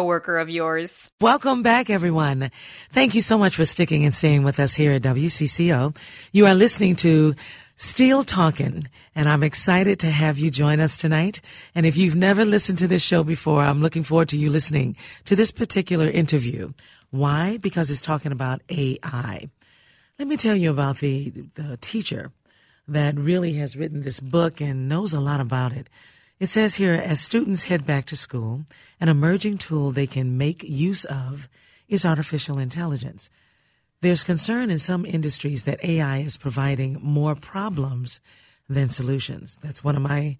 of yours. Welcome back, everyone. Thank you so much for sticking and staying with us here at WCCO. You are listening to Steele Talking, and I'm excited to have you join us tonight. And if you've never listened to this show before, I'm looking forward to you listening to this particular interview. Why? Because it's talking about AI. Let me tell you about the, the teacher that really has written this book and knows a lot about it. It says here, as students head back to school, an emerging tool they can make use of is artificial intelligence. There's concern in some industries that AI is providing more problems than solutions. That's one of my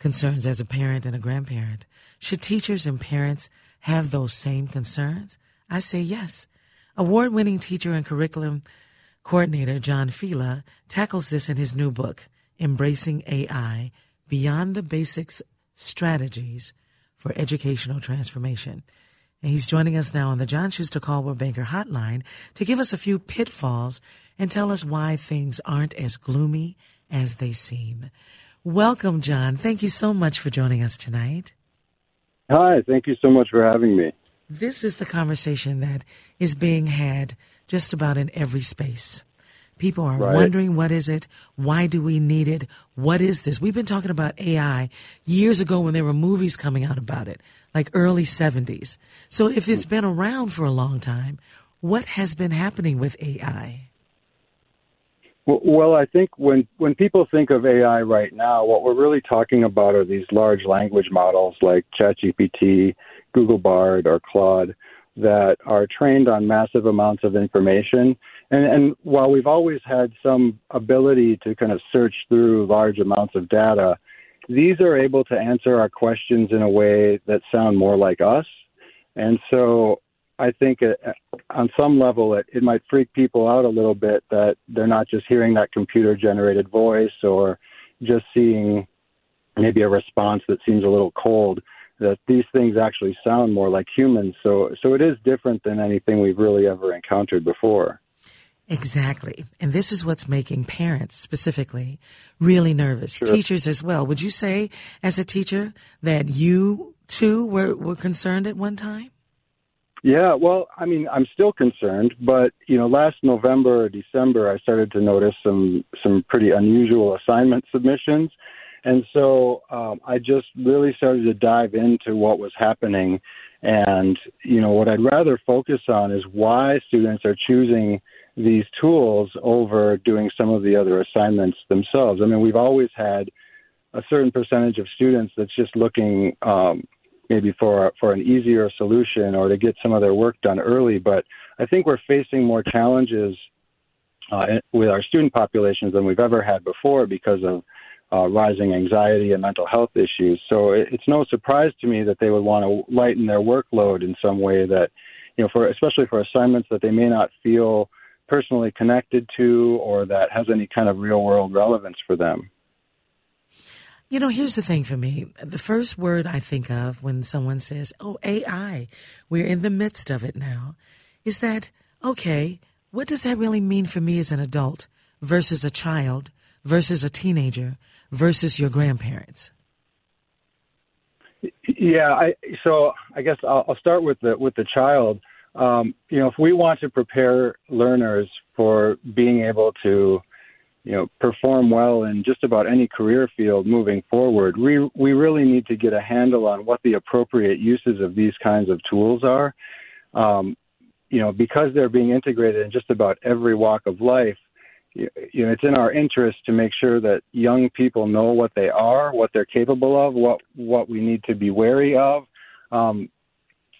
concerns as a parent and a grandparent. Should teachers and parents have those same concerns? I say yes. Award winning teacher and curriculum coordinator Jon Fila tackles this in his new book, Embracing AI Beyond the Basics Strategies for Educational Transformation. And he's joining us now on the John Schuster Coldwell Banker Hotline to give us a few pitfalls and tell us why things aren't as gloomy as they seem. Welcome, Jon. Thank you so much for joining us tonight. Hi, thank you so much for having me. This is the conversation that is being had just about in every space. People are Right. wondering what is it? Why do we need it? What is this? We've been talking about AI years ago when there were movies coming out about it, like early 70s. So if it's hmm. been around for a long time, what has been happening with AI? Well, well, I think when when people think of AI right now, what we're really talking about are these large language models like ChatGPT, Google Bard, or Claude that are trained on massive amounts of information. And, and while we've always had some ability to kind of search through large amounts of data, these are able to answer our questions in a way that sound more like us. And so I think uh, on some level it, it might freak people out a little bit that they're not just hearing that computer generated voice or just seeing maybe a response that seems a little cold that these things actually sound more like humans so so it is different than anything we've really ever encountered before Exactly. And this is what's making parents specifically really nervous. Sure. Teachers as well. Would you say, as a teacher, that you too were, were concerned at one time? Yeah, well, I mean, I'm still concerned, but you know, last November or December, I started to notice some some pretty unusual assignment submissions, and so um, I just really started to dive into what was happening, and you know, what I'd rather focus on is why students are choosing these tools over doing some of the other assignments themselves. I mean, we've always had a certain percentage of students that's just looking um, maybe for for an easier solution or to get some of their work done early. But I think we're facing more challenges uh, with our student populations than we've ever had before because of uh, rising anxiety and mental health issues. So it, it's no surprise to me that they would want to lighten their workload in some way that, you know, for especially for assignments that they may not feel personally connected to or that has any kind of real world relevance for them. You know, here's the thing for me. The first word I think of when someone says, oh, AI, we're in the midst of it now, is that, okay, what does that really mean for me as an adult versus a child versus a teenager versus your grandparents? Yeah, I, so I guess I'll, I'll start with the with the child. Um, you know, if we want to prepare learners for being able to you know perform well in just about any career field moving forward, we we really need to get a handle on what the appropriate uses of these kinds of tools are. Um, you know, because they're being integrated in just about every walk of life, you know, it's in our interest to make sure that young people know what they are, what they're capable of, what what we need to be wary of. Um,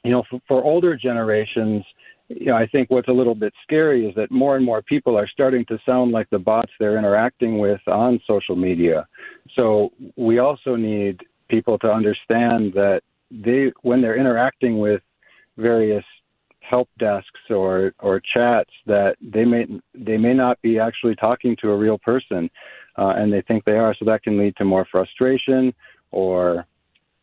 you know, for, for older generations, you know, I think what's a little bit scary is that more and more people are starting to sound like the bots they're interacting with on social media. So we also need people to understand that they, when they're interacting with various help desks or or chats, that they may they may not be actually talking to a real person, uh, and they think they are. So that can lead to more frustration or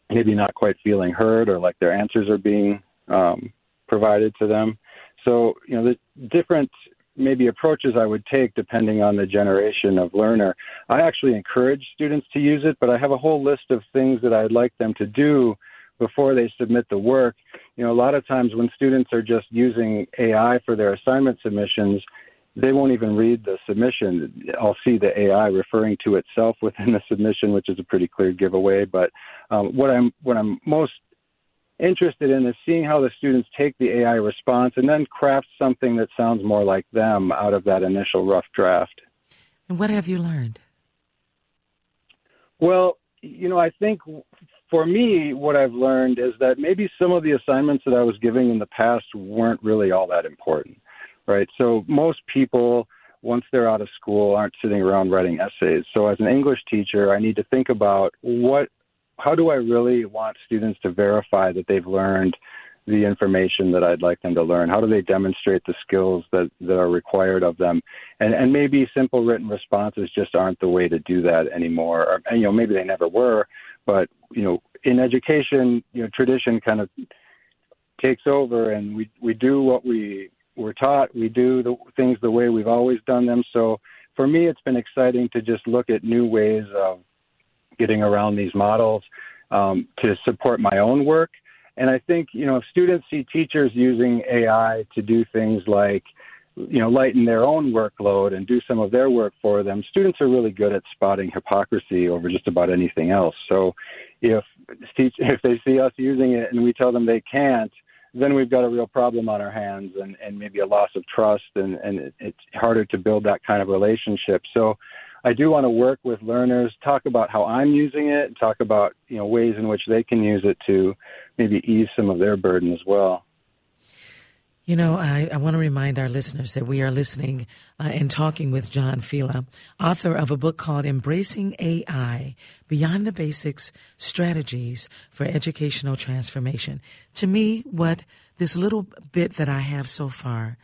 maybe not quite feeling heard or like their answers are being um, provided to them. So, you know, the different maybe approaches I would take depending on the generation of learner. I actually encourage students to use it, but I have a whole list of things that I'd like them to do before they submit the work. You know, a lot of times when students are just using AI for their assignment submissions, they won't even read the submission. I'll see the AI referring to itself within the submission, which is a pretty clear giveaway. But um, what I'm what I'm most interested in is seeing how the students take the AI response and then craft something that sounds more like them out of that initial rough draft. And what have you learned? Well, you know, I think for me, what I've learned is that maybe some of the assignments that I was giving in the past weren't really all that important, right? So most people, once they're out of school, aren't sitting around writing essays. So as an English teacher, I need to think about what how do I really want students to verify that they've learned the information that I'd like them to learn? How do they demonstrate the skills that, that are required of them? And, and maybe simple written responses just aren't the way to do that anymore. Or, and, you know, maybe they never were, but, you know, in education, you know, tradition kind of takes over and we, we do what we were taught. We do the things the way we've always done them. So for me, it's been exciting to just look at new ways of getting around these models um, to support my own work. And I think, you know, if students see teachers using AI to do things like, you know, lighten their own workload and do some of their work for them, students are really good at spotting hypocrisy over just about anything else. So if if they see us using it and we tell them they can't, then we've got a real problem on our hands and, and maybe a loss of trust and, and it's harder to build that kind of relationship. So I do want to work with learners, talk about how I'm using it, talk about you know ways in which they can use it to maybe ease some of their burden as well. You know, I, I want to remind our listeners that we are listening uh, and talking with Jon Fila, author of a book called Embracing AI Beyond the Basics Strategies for Educational Transformation. To me, what this little bit that I have so far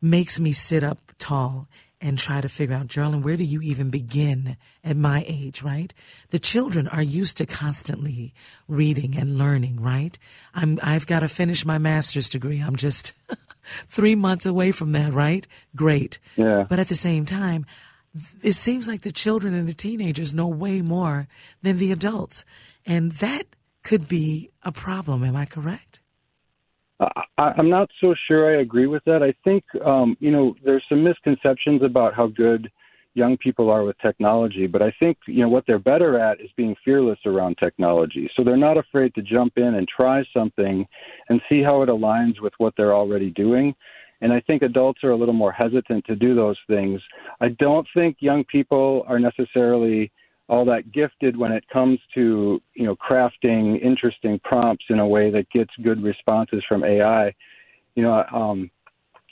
makes me sit up tall and try to figure out, Geraldine, where do you even begin at my age, right? The children are used to constantly reading and learning, right? I'm, I've got to finish my master's degree. I'm just three months away from that, right? Great. Yeah. But at the same time, it seems like the children and the teenagers know way more than the adults. And that could be a problem. Am I correct? I, I'm not so sure I agree with that. I think, um, you know, there's some misconceptions about how good young people are with technology, but I think, you know, what they're better at is being fearless around technology. So they're not afraid to jump in and try something and see how it aligns with what they're already doing. And I think adults are a little more hesitant to do those things. I don't think young people are necessarily all that gifted when it comes to you know crafting interesting prompts in a way that gets good responses from AI. You know, um,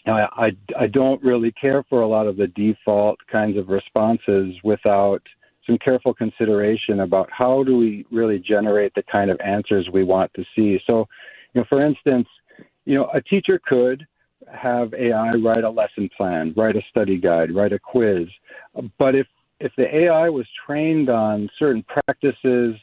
I, I I don't really care for a lot of the default kinds of responses without some careful consideration about how do we really generate the kind of answers we want to see. So, you know, for instance, you know, a teacher could have AI write a lesson plan, write a study guide, write a quiz. But if if the AI was trained on certain practices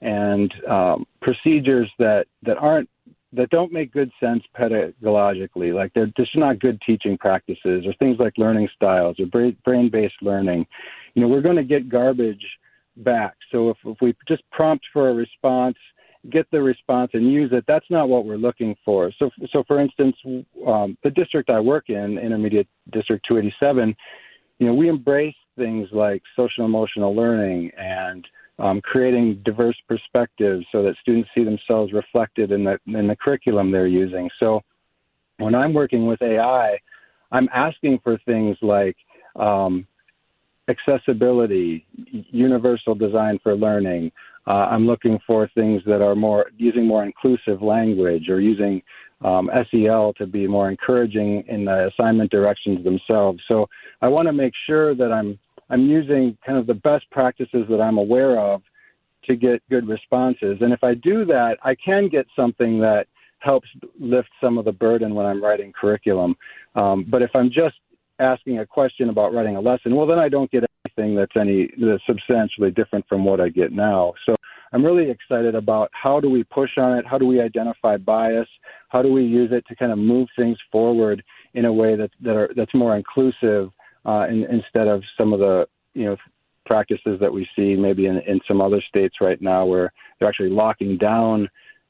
and um, procedures that that aren't that don't make good sense pedagogically, like they're just not good teaching practices, or things like learning styles or brain-based learning, you know, we're going to get garbage back. So if, if we just prompt for a response, get the response and use it, that's not what we're looking for. So, so for instance, um, the district I work in, Intermediate District 287, you know, we embrace things like social emotional learning and um, creating diverse perspectives so that students see themselves reflected in the in the curriculum they're using. So when I'm working with AI, I'm asking for things like um, accessibility, universal design for learning. Uh, I'm looking for things that are more using more inclusive language or using um, SEL to be more encouraging in the assignment directions themselves. So I want to make sure that I'm I'm using kind of the best practices that I'm aware of to get good responses. And if I do that, I can get something that helps lift some of the burden when I'm writing curriculum. Um, but if I'm just asking a question about writing a lesson, well, then I don't get anything that's any that's substantially different from what I get now. So I'm really excited about how do we push on it? How do we identify bias? How do we use it to kind of move things forward in a way that that are that's more inclusive uh, in, instead of some of the you know practices that we see maybe in, in some other states right now where they're actually locking down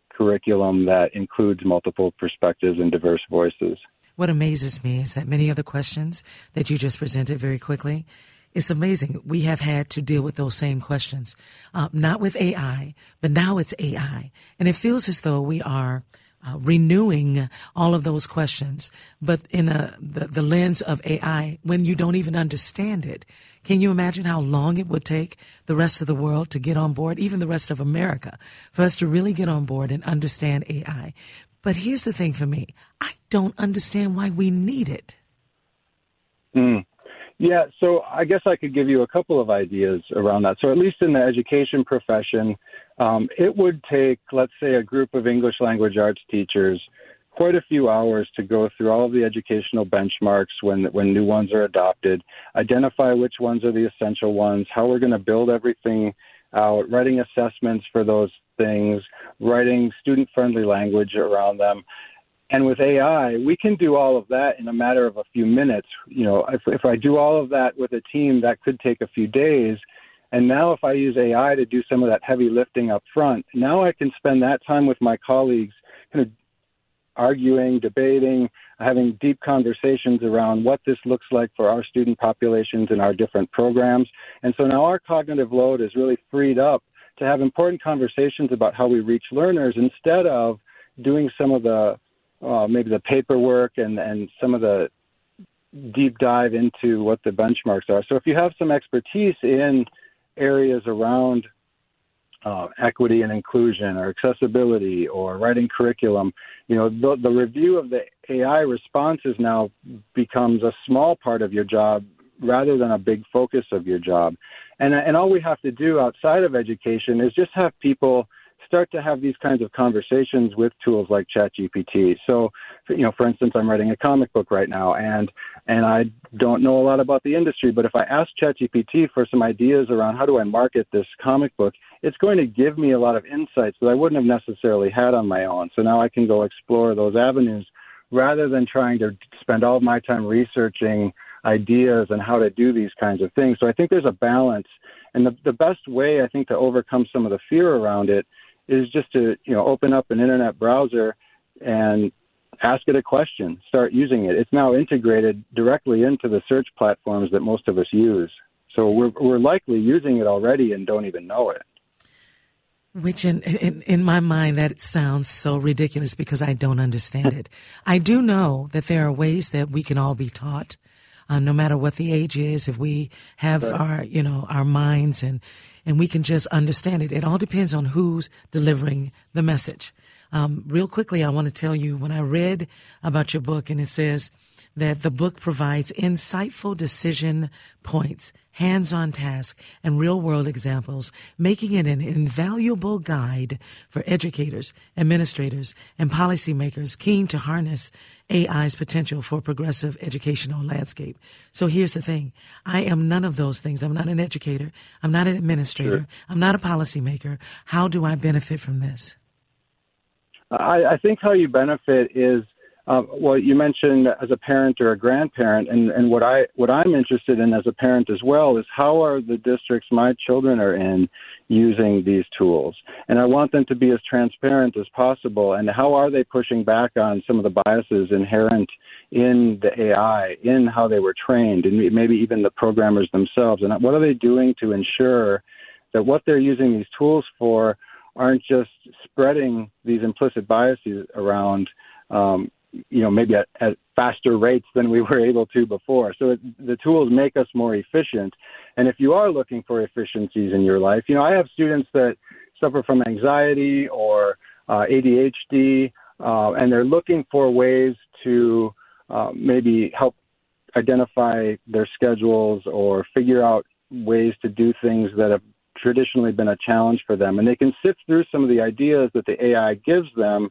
curriculum that includes multiple perspectives and diverse voices. What amazes me is that many of the questions that you just presented very quickly, it's amazing. We have had to deal with those same questions, uh, not with AI, but now it's AI. And it feels as though we are uh, renewing all of those questions, but in a, the, the lens of AI when you don't even understand it. Can you imagine how long it would take the rest of the world to get on board, even the rest of America, for us to really get on board and understand AI? But here's the thing for me I don't understand why we need it. Mm. Yeah, so I guess I could give you a couple of ideas around that. So, at least in the education profession, um, it would take, let's say, a group of English language arts teachers quite a few hours to go through all of the educational benchmarks when when new ones are adopted, identify which ones are the essential ones, how we're going to build everything out, writing assessments for those things, writing student friendly language around them. And with AI, we can do all of that in a matter of a few minutes. You know, if, if I do all of that with a team, that could take a few days. And now, if I use AI to do some of that heavy lifting up front, now I can spend that time with my colleagues, kind of arguing, debating, having deep conversations around what this looks like for our student populations in our different programs. And so now our cognitive load is really freed up to have important conversations about how we reach learners instead of doing some of the uh, maybe the paperwork and, and some of the deep dive into what the benchmarks are. So if you have some expertise in areas around uh, equity and inclusion or accessibility or writing curriculum, you know, the, the review of the AI responses now becomes a small part of your job rather than a big focus of your job. And, and all we have to do outside of education is just have people – start to have these kinds of conversations with tools like ChatGPT. So, you know, for instance, I'm writing a comic book right now, and and I don't know a lot about the industry, but if I ask ChatGPT for some ideas around how do I market this comic book, it's going to give me a lot of insights that I wouldn't have necessarily had on my own. So now I can go explore those avenues rather than trying to spend all of my time researching ideas and how to do these kinds of things. So I think there's a balance. And the, the best way, I think, to overcome some of the fear around it is just to you know open up an internet browser and ask it a question, start using it. It's now integrated directly into the search platforms that most of us use. So we're we're likely using it already and don't even know it. Which in, in, in my mind that sounds so ridiculous because I don't understand it. I do know that there are ways that we can all be taught, uh, no matter what the age is. If we have right. our you know our minds and and we can just understand it. It all depends on who's delivering the message. Um, real quickly, I want to tell you when I read about your book, and it says that the book provides insightful decision points, hands on task, and real world examples, making it an invaluable guide for educators, administrators, and policymakers keen to harness AI's potential for progressive educational landscape. So here's the thing. I am none of those things. I'm not an educator. I'm not an administrator. Sure. I'm not a policymaker. How do I benefit from this? I, I think how you benefit is uh, well, you mentioned as a parent or a grandparent, and, and what I what I'm interested in as a parent as well is how are the districts my children are in using these tools, and I want them to be as transparent as possible. And how are they pushing back on some of the biases inherent in the AI, in how they were trained, and maybe even the programmers themselves, and what are they doing to ensure that what they're using these tools for aren't just spreading these implicit biases around um, you know maybe at, at faster rates than we were able to before. So it, the tools make us more efficient. And if you are looking for efficiencies in your life, you know I have students that suffer from anxiety or uh, ADHD, uh, and they're looking for ways to uh, maybe help identify their schedules or figure out ways to do things that have traditionally been a challenge for them. And they can sift through some of the ideas that the AI gives them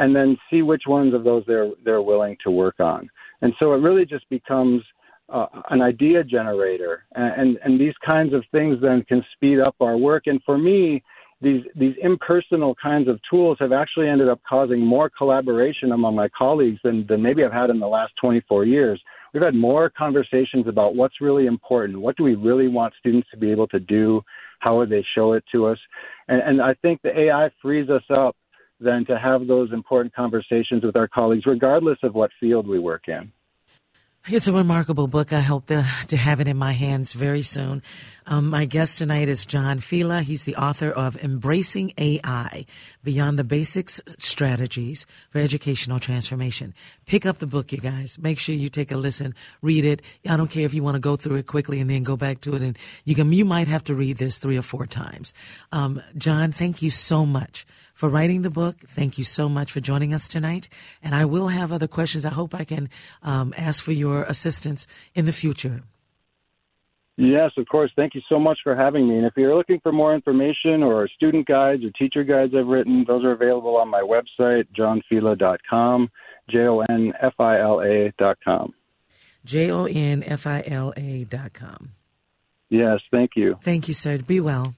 and then see which ones of those they're they're willing to work on. And so it really just becomes uh, an idea generator, and, and and these kinds of things then can speed up our work. And for me, these these impersonal kinds of tools have actually ended up causing more collaboration among my colleagues than than maybe I've had in the last 24 years. We've had more conversations about what's really important, what do we really want students to be able to do, how would they show it to us, and, and I think the AI frees us up than to have those important conversations with our colleagues, regardless of what field we work in. It's a remarkable book. I hope to, to have it in my hands very soon. Um, my guest tonight is Jon Fila. He's the author of Embracing AI Beyond the Basics Strategies for Educational Transformation. Pick up the book, you guys. Make sure you take a listen, read it. I don't care if you want to go through it quickly and then go back to it. And you can, you might have to read this three or four times. Um, Jon, thank you so much for writing the book. Thank you so much for joining us tonight. And I will have other questions. I hope I can um, ask for your assistance in the future. Yes, of course. Thank you so much for having me. And if you're looking for more information or student guides or teacher guides I've written, those are available on my website, jonfila.com, J O N F I L A.com. J O N F I L A.com. Yes, thank you. Thank you, sir. Be well.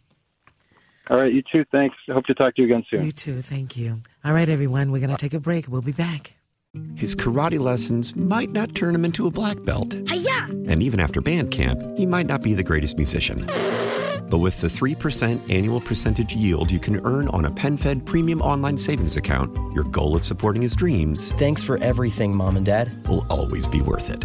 All right, you too. Thanks. Hope to talk to you again soon. You too. Thank you. All right, everyone. We're going to take a break. We'll be back. His karate lessons might not turn him into a black belt. Hi-ya! And even after band camp, he might not be the greatest musician. But with the 3% annual percentage yield you can earn on a PenFed premium online savings account, your goal of supporting his dreams Thanks for everything, Mom and Dad. will always be worth it.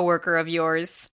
of yours.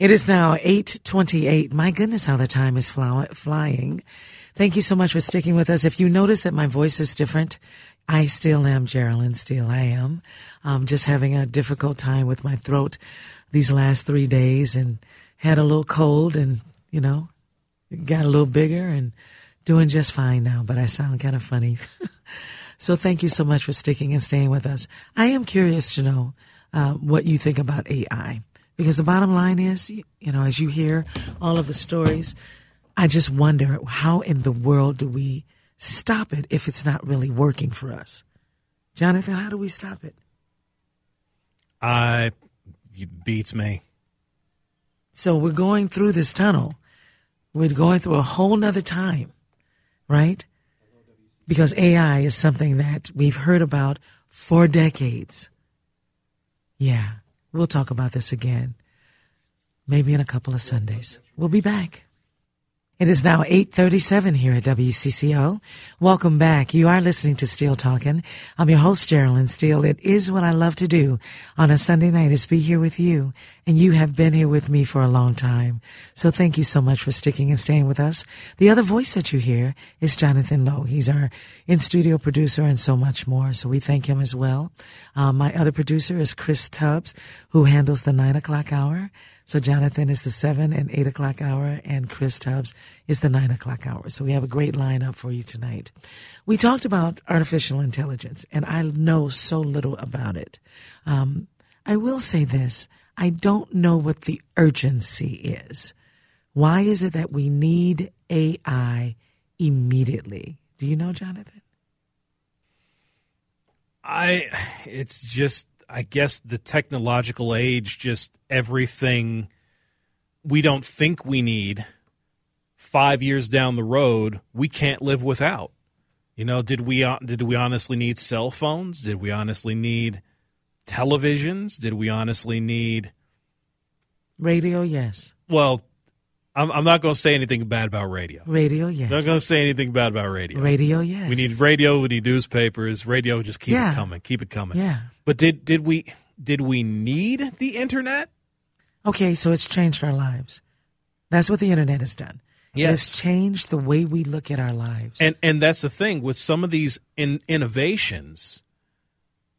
It is now 828. My goodness, how the time is fly- flying. Thank you so much for sticking with us. If you notice that my voice is different, I still am Geraldine Steele. I am. I'm just having a difficult time with my throat these last three days and had a little cold and, you know, got a little bigger and doing just fine now, but I sound kind of funny. so thank you so much for sticking and staying with us. I am curious to know uh, what you think about AI. Because the bottom line is, you know, as you hear all of the stories, I just wonder how in the world do we stop it if it's not really working for us? Jonathan, how do we stop it? I it beats me. So we're going through this tunnel. We're going through a whole nother time, right? Because AI is something that we've heard about for decades. Yeah. We'll talk about this again, maybe in a couple of Sundays. We'll be back. It is now 837 here at WCCO. Welcome back. You are listening to Steele Talking. I'm your host, Geraldine Steele. It is what I love to do on a Sunday night is be here with you. And you have been here with me for a long time. So thank you so much for sticking and staying with us. The other voice that you hear is Jonathan Lowe. He's our in-studio producer and so much more. So we thank him as well. Um, my other producer is Chris Tubbs, who handles the nine o'clock hour. So Jonathan is the seven and eight o'clock hour, and Chris Tubbs is the nine o'clock hour. So we have a great lineup for you tonight. We talked about artificial intelligence, and I know so little about it. Um, I will say this: I don't know what the urgency is. Why is it that we need AI immediately? Do you know, Jonathan? I it's just I guess the technological age just everything we don't think we need 5 years down the road we can't live without. You know, did we uh, did we honestly need cell phones? Did we honestly need televisions? Did we honestly need radio? Yes. Well, I'm, I'm not going to say anything bad about radio. Radio, yes. I'm not going to say anything bad about radio. Radio, yes. We need radio. We need newspapers. Radio, just keep Yeah. it coming. Keep it coming. Yeah. But did did we did we need the internet? Okay, so it's changed our lives. That's what the internet has done. It Yes. has changed the way we look at our lives. And and that's the thing with some of these in, innovations.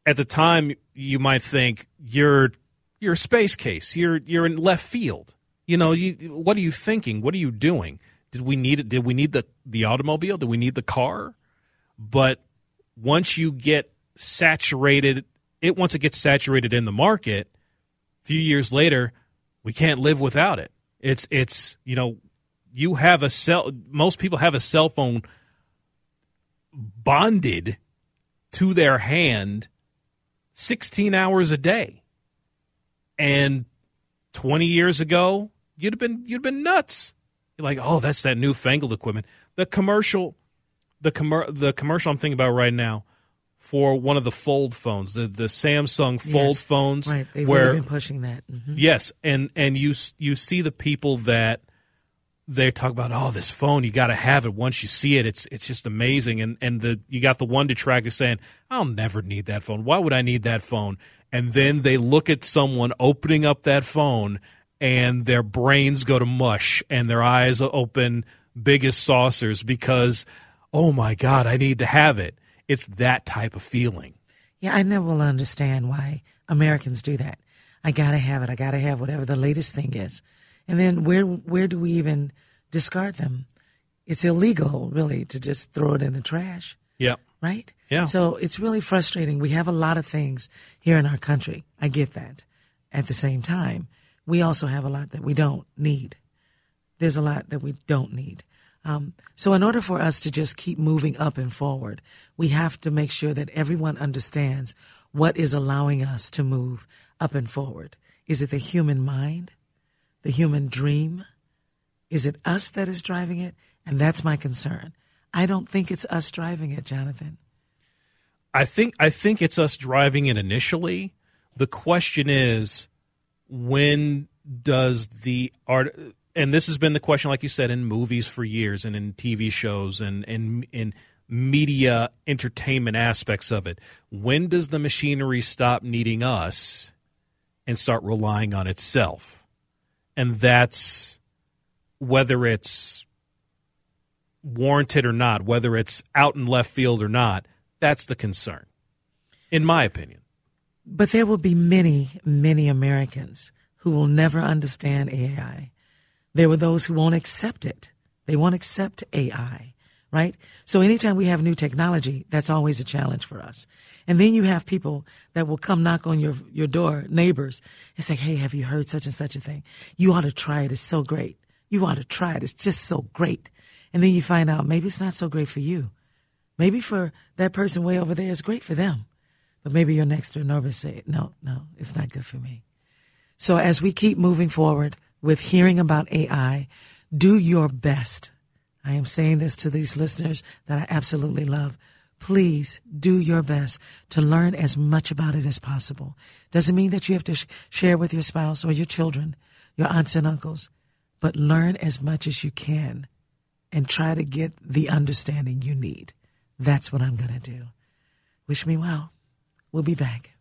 At the time, you might think you're you're a space case. You're you're in left field. You know, you what are you thinking? What are you doing? Did we need it? Did we need the the automobile? Did we need the car? But once you get saturated, it once it gets saturated in the market, a few years later, we can't live without it. It's it's you know, you have a cell. Most people have a cell phone bonded to their hand 16 hours a day. And 20 years ago, you'd have been you'd have been nuts. You're like, "Oh, that's that newfangled equipment." The commercial the commer- the commercial I'm thinking about right now for one of the fold phones, the the Samsung fold Yes. phones right, they've where really been pushing that. Mhm. Yes, and and you you see the people that they talk about. Oh, this phone, you got to have it. Once you see it, it's it's just amazing. And and the you got the one detractor saying, "I'll never need that phone. Why would I need that phone?" And then they look at someone opening up that phone, and their brains go to mush, and their eyes open big as saucers because, oh my God, I need to have it. It's that type of feeling. Yeah, I never will understand why Americans do that. I gotta have it. I gotta have whatever the latest thing is, and then where where do we even discard them? It's illegal, really, to just throw it in the trash, Yeah. right? Yeah. So it's really frustrating. We have a lot of things here in our country. I get that. At the same time, we also have a lot that we don't need. There's a lot that we don't need. Um, so, in order for us to just keep moving up and forward, we have to make sure that everyone understands what is allowing us to move up and forward. Is it the human mind, the human dream? Is it us that is driving it? And that's my concern. I don't think it's us driving it, Jonathan. I think I think it's us driving it initially. The question is, when does the art? And this has been the question, like you said, in movies for years, and in TV shows, and in media entertainment aspects of it. When does the machinery stop needing us and start relying on itself? And that's whether it's warranted or not, whether it's out in left field or not, that's the concern, in my opinion. But there will be many, many Americans who will never understand AI. There were those who won't accept it. They won't accept AI, right? So anytime we have new technology, that's always a challenge for us. And then you have people that will come knock on your, your door, neighbors, and say, Hey, have you heard such and such a thing? You ought to try it. It's so great. You ought to try it. It's just so great. And then you find out maybe it's not so great for you. Maybe for that person way over there, it's great for them. But maybe your next door neighbor say, no, no, it's not good for me. So as we keep moving forward with hearing about AI, do your best. I am saying this to these listeners that I absolutely love. please do your best to learn as much about it as possible. Doesn't mean that you have to sh- share with your spouse or your children, your aunts and uncles, but learn as much as you can and try to get the understanding you need. That's what I'm going to do. Wish me well. We'll be back.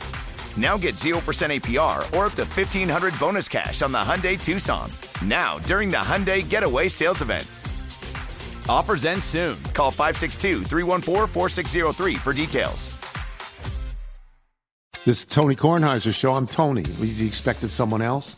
Now get 0% APR or up to 1500 bonus cash on the Hyundai Tucson. Now, during the Hyundai Getaway Sales Event. Offers end soon. Call 562 314 4603 for details. This is Tony Kornheiser's show. I'm Tony. You expected someone else?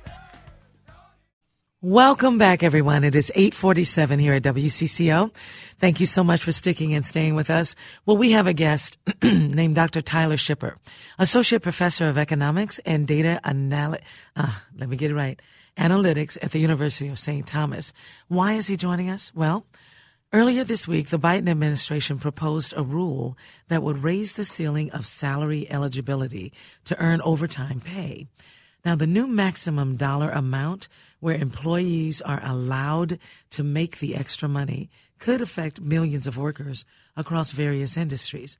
Welcome back, everyone. It is 847 here at WCCO. Thank you so much for sticking and staying with us. Well, we have a guest named Dr. Tyler Schipper, Associate Professor of Economics and Data Anal- uh, let me get it right, Analytics at the University of St. Thomas. Why is he joining us? Well, earlier this week, the Biden administration proposed a rule that would raise the ceiling of salary eligibility to earn overtime pay. Now, the new maximum dollar amount where employees are allowed to make the extra money could affect millions of workers across various industries.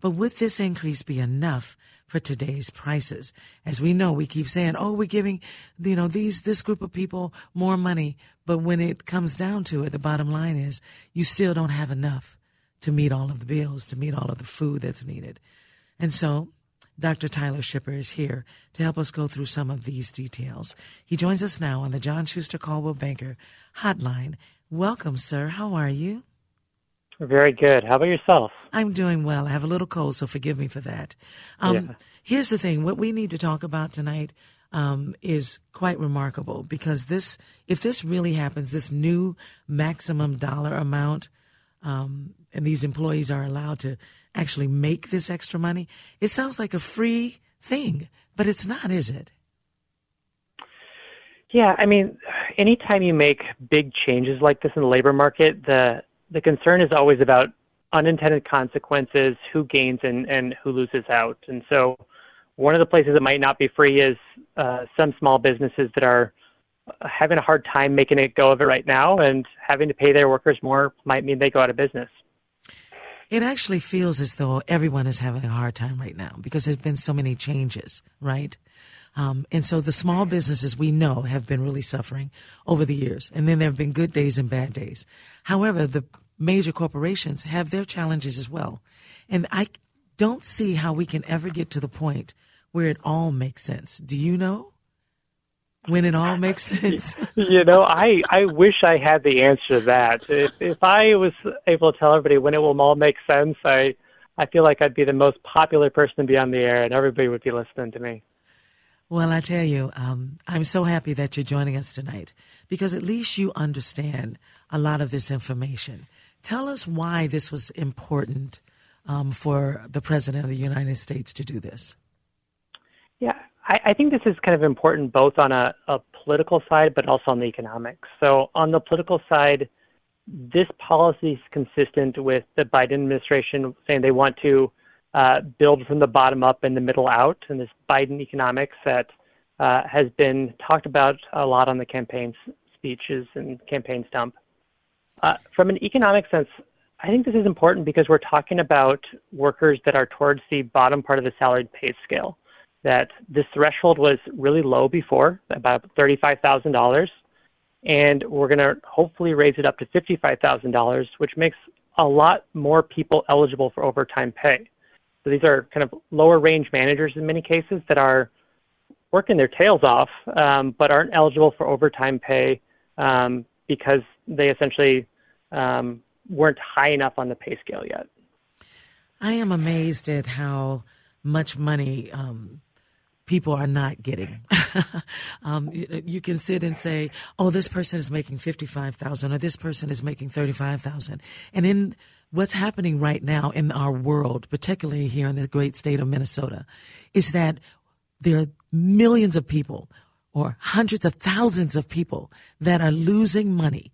But would this increase be enough for today's prices? As we know, we keep saying, "Oh, we're giving, you know, these this group of people more money," but when it comes down to it, the bottom line is you still don't have enough to meet all of the bills, to meet all of the food that's needed. And so Dr. Tyler Schipper is here to help us go through some of these details. He joins us now on the John Schuster Coldwell Banker Hotline. Welcome, sir. How are you? Very good. How about yourself? I'm doing well. I have a little cold, so forgive me for that. Um, yeah. Here's the thing: what we need to talk about tonight um, is quite remarkable because this, if this really happens, this new maximum dollar amount, um, and these employees are allowed to actually make this extra money, it sounds like a free thing, but it's not, is it? Yeah, I mean, anytime you make big changes like this in the labor market, the the concern is always about unintended consequences, who gains and, and who loses out. And so, one of the places that might not be free is uh, some small businesses that are having a hard time making it go of it right now, and having to pay their workers more might mean they go out of business. It actually feels as though everyone is having a hard time right now because there's been so many changes, right? Um, and so the small businesses we know have been really suffering over the years. And then there have been good days and bad days. However, the major corporations have their challenges as well. And I don't see how we can ever get to the point where it all makes sense. Do you know? When it all makes sense. you know, I, I wish I had the answer to that. If if I was able to tell everybody when it will all make sense, I I feel like I'd be the most popular person to be on the air and everybody would be listening to me. Well, I tell you, um, I'm so happy that you're joining us tonight because at least you understand a lot of this information. Tell us why this was important um, for the President of the United States to do this. Yeah, I, I think this is kind of important both on a, a political side, but also on the economics. So, on the political side, this policy is consistent with the Biden administration saying they want to uh, build from the bottom up and the middle out, and this Biden economics that uh, has been talked about a lot on the campaign speeches and campaign stump. Uh, from an economic sense, I think this is important because we're talking about workers that are towards the bottom part of the salaried pay scale. That this threshold was really low before, about $35,000, and we're going to hopefully raise it up to $55,000, which makes a lot more people eligible for overtime pay. So these are kind of lower range managers in many cases that are working their tails off, um, but aren't eligible for overtime pay um, because they essentially um, weren't high enough on the pay scale yet. I am amazed at how much money um, people are not getting. um, you, you, can sit and say, "Oh, this person is making fifty-five thousand, or this person is making thirty-five thousand," and in what's happening right now in our world, particularly here in the great state of Minnesota, is that there are millions of people or hundreds of thousands of people that are losing money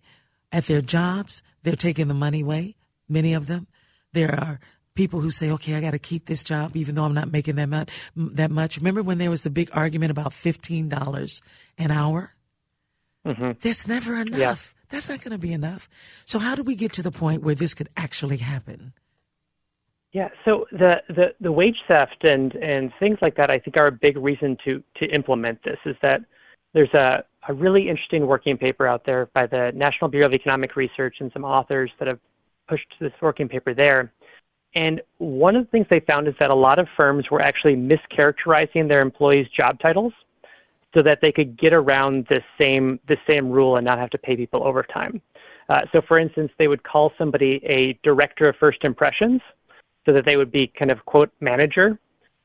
at their jobs. They're taking the money away, many of them. There are people who say, okay, I got to keep this job even though I'm not making that much, that much. Remember when there was the big argument about $15 an hour? Mm-hmm. That's never enough. Yeah. That's not going to be enough. So how do we get to the point where this could actually happen? Yeah, so the, the, the wage theft and, and things like that, I think, are a big reason to, to implement this. Is that there's a, a really interesting working paper out there by the National Bureau of Economic Research and some authors that have pushed this working paper there. And one of the things they found is that a lot of firms were actually mischaracterizing their employees' job titles so that they could get around the same the same rule and not have to pay people overtime. Uh, so, for instance, they would call somebody a director of first impressions, so that they would be kind of quote manager.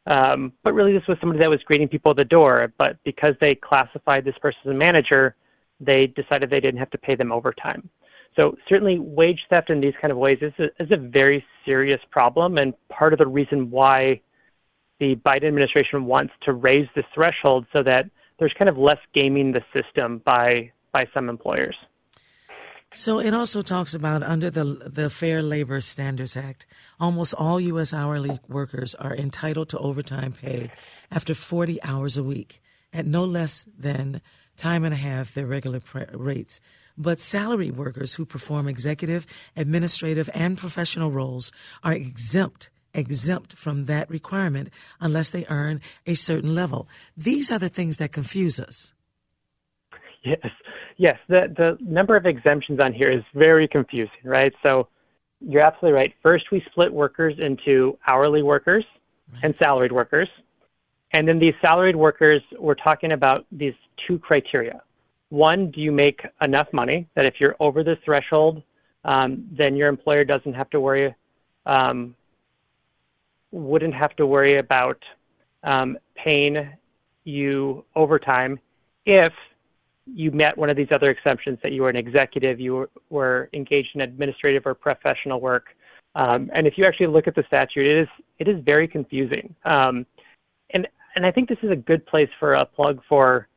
Um, but really, this was somebody that was greeting people at the door. But because they classified this person as a manager, they decided they didn't have to pay them overtime. So certainly, wage theft in these kind of ways is a, is a very serious problem, and part of the reason why the Biden administration wants to raise this threshold so that there's kind of less gaming the system by by some employers. So it also talks about under the the Fair Labor Standards Act, almost all U.S. hourly workers are entitled to overtime pay after 40 hours a week at no less than time and a half their regular rates. But salary workers who perform executive, administrative, and professional roles are exempt exempt from that requirement unless they earn a certain level. These are the things that confuse us. Yes, yes. The the number of exemptions on here is very confusing, right? So you're absolutely right. First, we split workers into hourly workers right. and salaried workers, and then these salaried workers, we're talking about these two criteria. One, do you make enough money that if you're over the threshold, um, then your employer doesn't have to worry um, wouldn't have to worry about um, paying you overtime if you met one of these other exemptions that you were an executive, you were, were engaged in administrative or professional work. Um, and if you actually look at the statute, it is it is very confusing. Um, and and I think this is a good place for a plug for,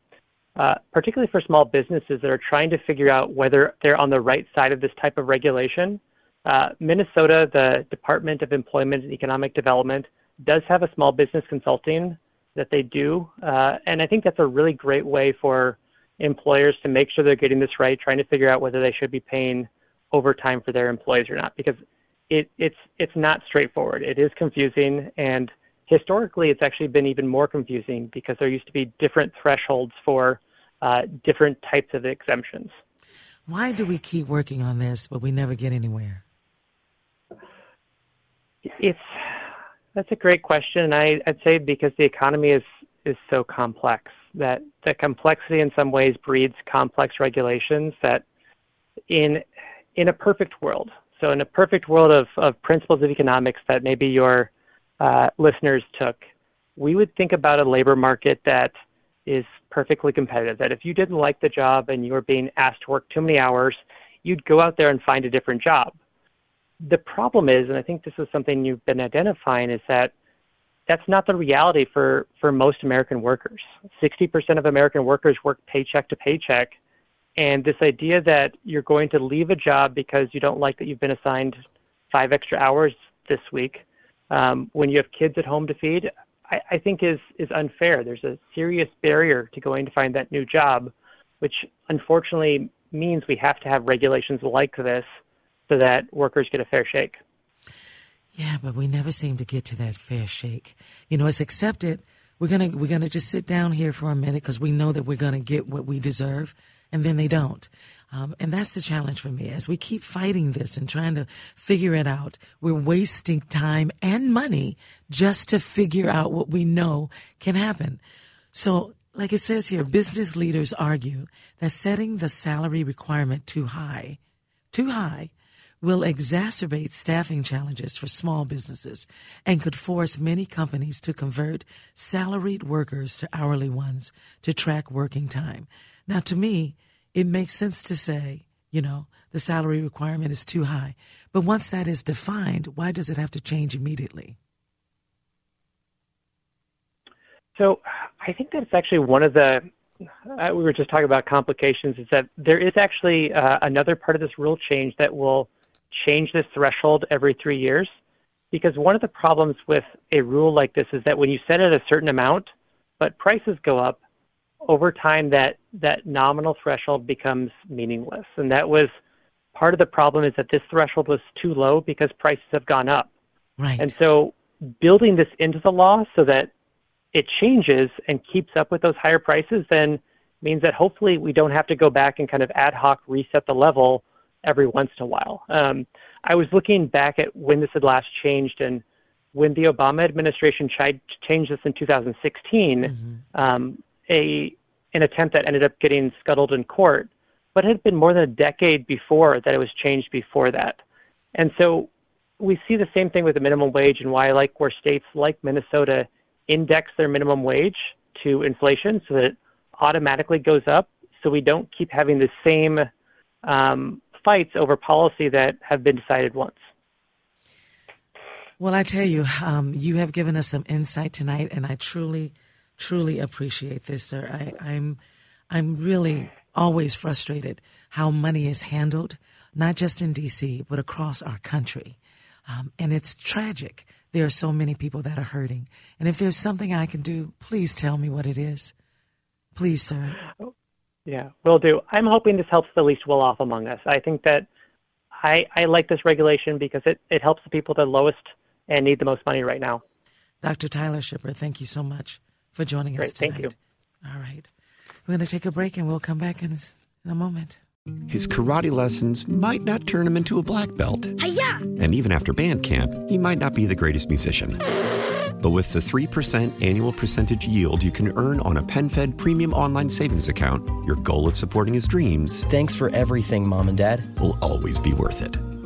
uh, particularly for small businesses that are trying to figure out whether they're on the right side of this type of regulation. Uh, Minnesota, the Department of Employment and Economic Development, does have a small business consulting that they do, uh, and I think that's a really great way for employers to make sure they're getting this right, trying to figure out whether they should be paying overtime for their employees or not, because it, it's it's not straightforward. It is confusing, and historically, it's actually been even more confusing because there used to be different thresholds for uh, different types of exemptions. Why do we keep working on this, but we never get anywhere? It's that's a great question. I, I'd say because the economy is is so complex that the complexity in some ways breeds complex regulations that in in a perfect world so in a perfect world of, of principles of economics that maybe your uh, listeners took we would think about a labor market that is perfectly competitive that if you didn't like the job and you were being asked to work too many hours you'd go out there and find a different job the problem is, and I think this is something you've been identifying, is that that's not the reality for, for most American workers. 60% of American workers work paycheck to paycheck. And this idea that you're going to leave a job because you don't like that you've been assigned five extra hours this week um, when you have kids at home to feed, I, I think is, is unfair. There's a serious barrier to going to find that new job, which unfortunately means we have to have regulations like this so that workers get a fair shake. Yeah, but we never seem to get to that fair shake. You know, it's accepted. We're gonna we're gonna just sit down here for a minute because we know that we're gonna get what we deserve, and then they don't. Um, and that's the challenge for me as we keep fighting this and trying to figure it out. We're wasting time and money just to figure out what we know can happen. So, like it says here, business leaders argue that setting the salary requirement too high, too high, will exacerbate staffing challenges for small businesses and could force many companies to convert salaried workers to hourly ones to track working time. Now, to me, it makes sense to say, you know, the salary requirement is too high. But once that is defined, why does it have to change immediately? So I think that's actually one of the, uh, we were just talking about complications, is that there is actually uh, another part of this rule change that will change this threshold every three years. Because one of the problems with a rule like this is that when you set it a certain amount, but prices go up, over time that that nominal threshold becomes meaningless. And that was part of the problem is that this threshold was too low because prices have gone up. Right. And so building this into the law so that it changes and keeps up with those higher prices then means that hopefully we don't have to go back and kind of ad hoc reset the level every once in a while. Um, I was looking back at when this had last changed, and when the Obama administration tried to change this in 2016, mm-hmm. um, a an attempt that ended up getting scuttled in court, but it had been more than a decade before that it was changed before that. And so we see the same thing with the minimum wage and why I like where states like Minnesota index their minimum wage to inflation so that it automatically goes up so we don't keep having the same um, fights over policy that have been decided once. Well, I tell you, um, you have given us some insight tonight, and I truly truly appreciate this, sir. I, I'm, I'm really always frustrated how money is handled, not just in D.C., but across our country. Um, and it's tragic. There are so many people that are hurting. And if there's something I can do, please tell me what it is. Please, sir. Yeah, will do. I'm hoping this helps the least well off among us. I think that I, I like this regulation because it, it helps the people that are lowest and need the most money right now. Dr. Tyler Schipper, thank you so much for joining Great, us tonight. Thank you. All right. We're going to take a break and we'll come back in, in a moment. His karate lessons might not turn him into a black belt. Hi-ya! And even after band camp, he might not be the greatest musician. But with the 3% annual percentage yield you can earn on a PenFed premium online savings account, your goal of supporting his dreams. Thanks for everything, Mom and Dad. Will always be worth it.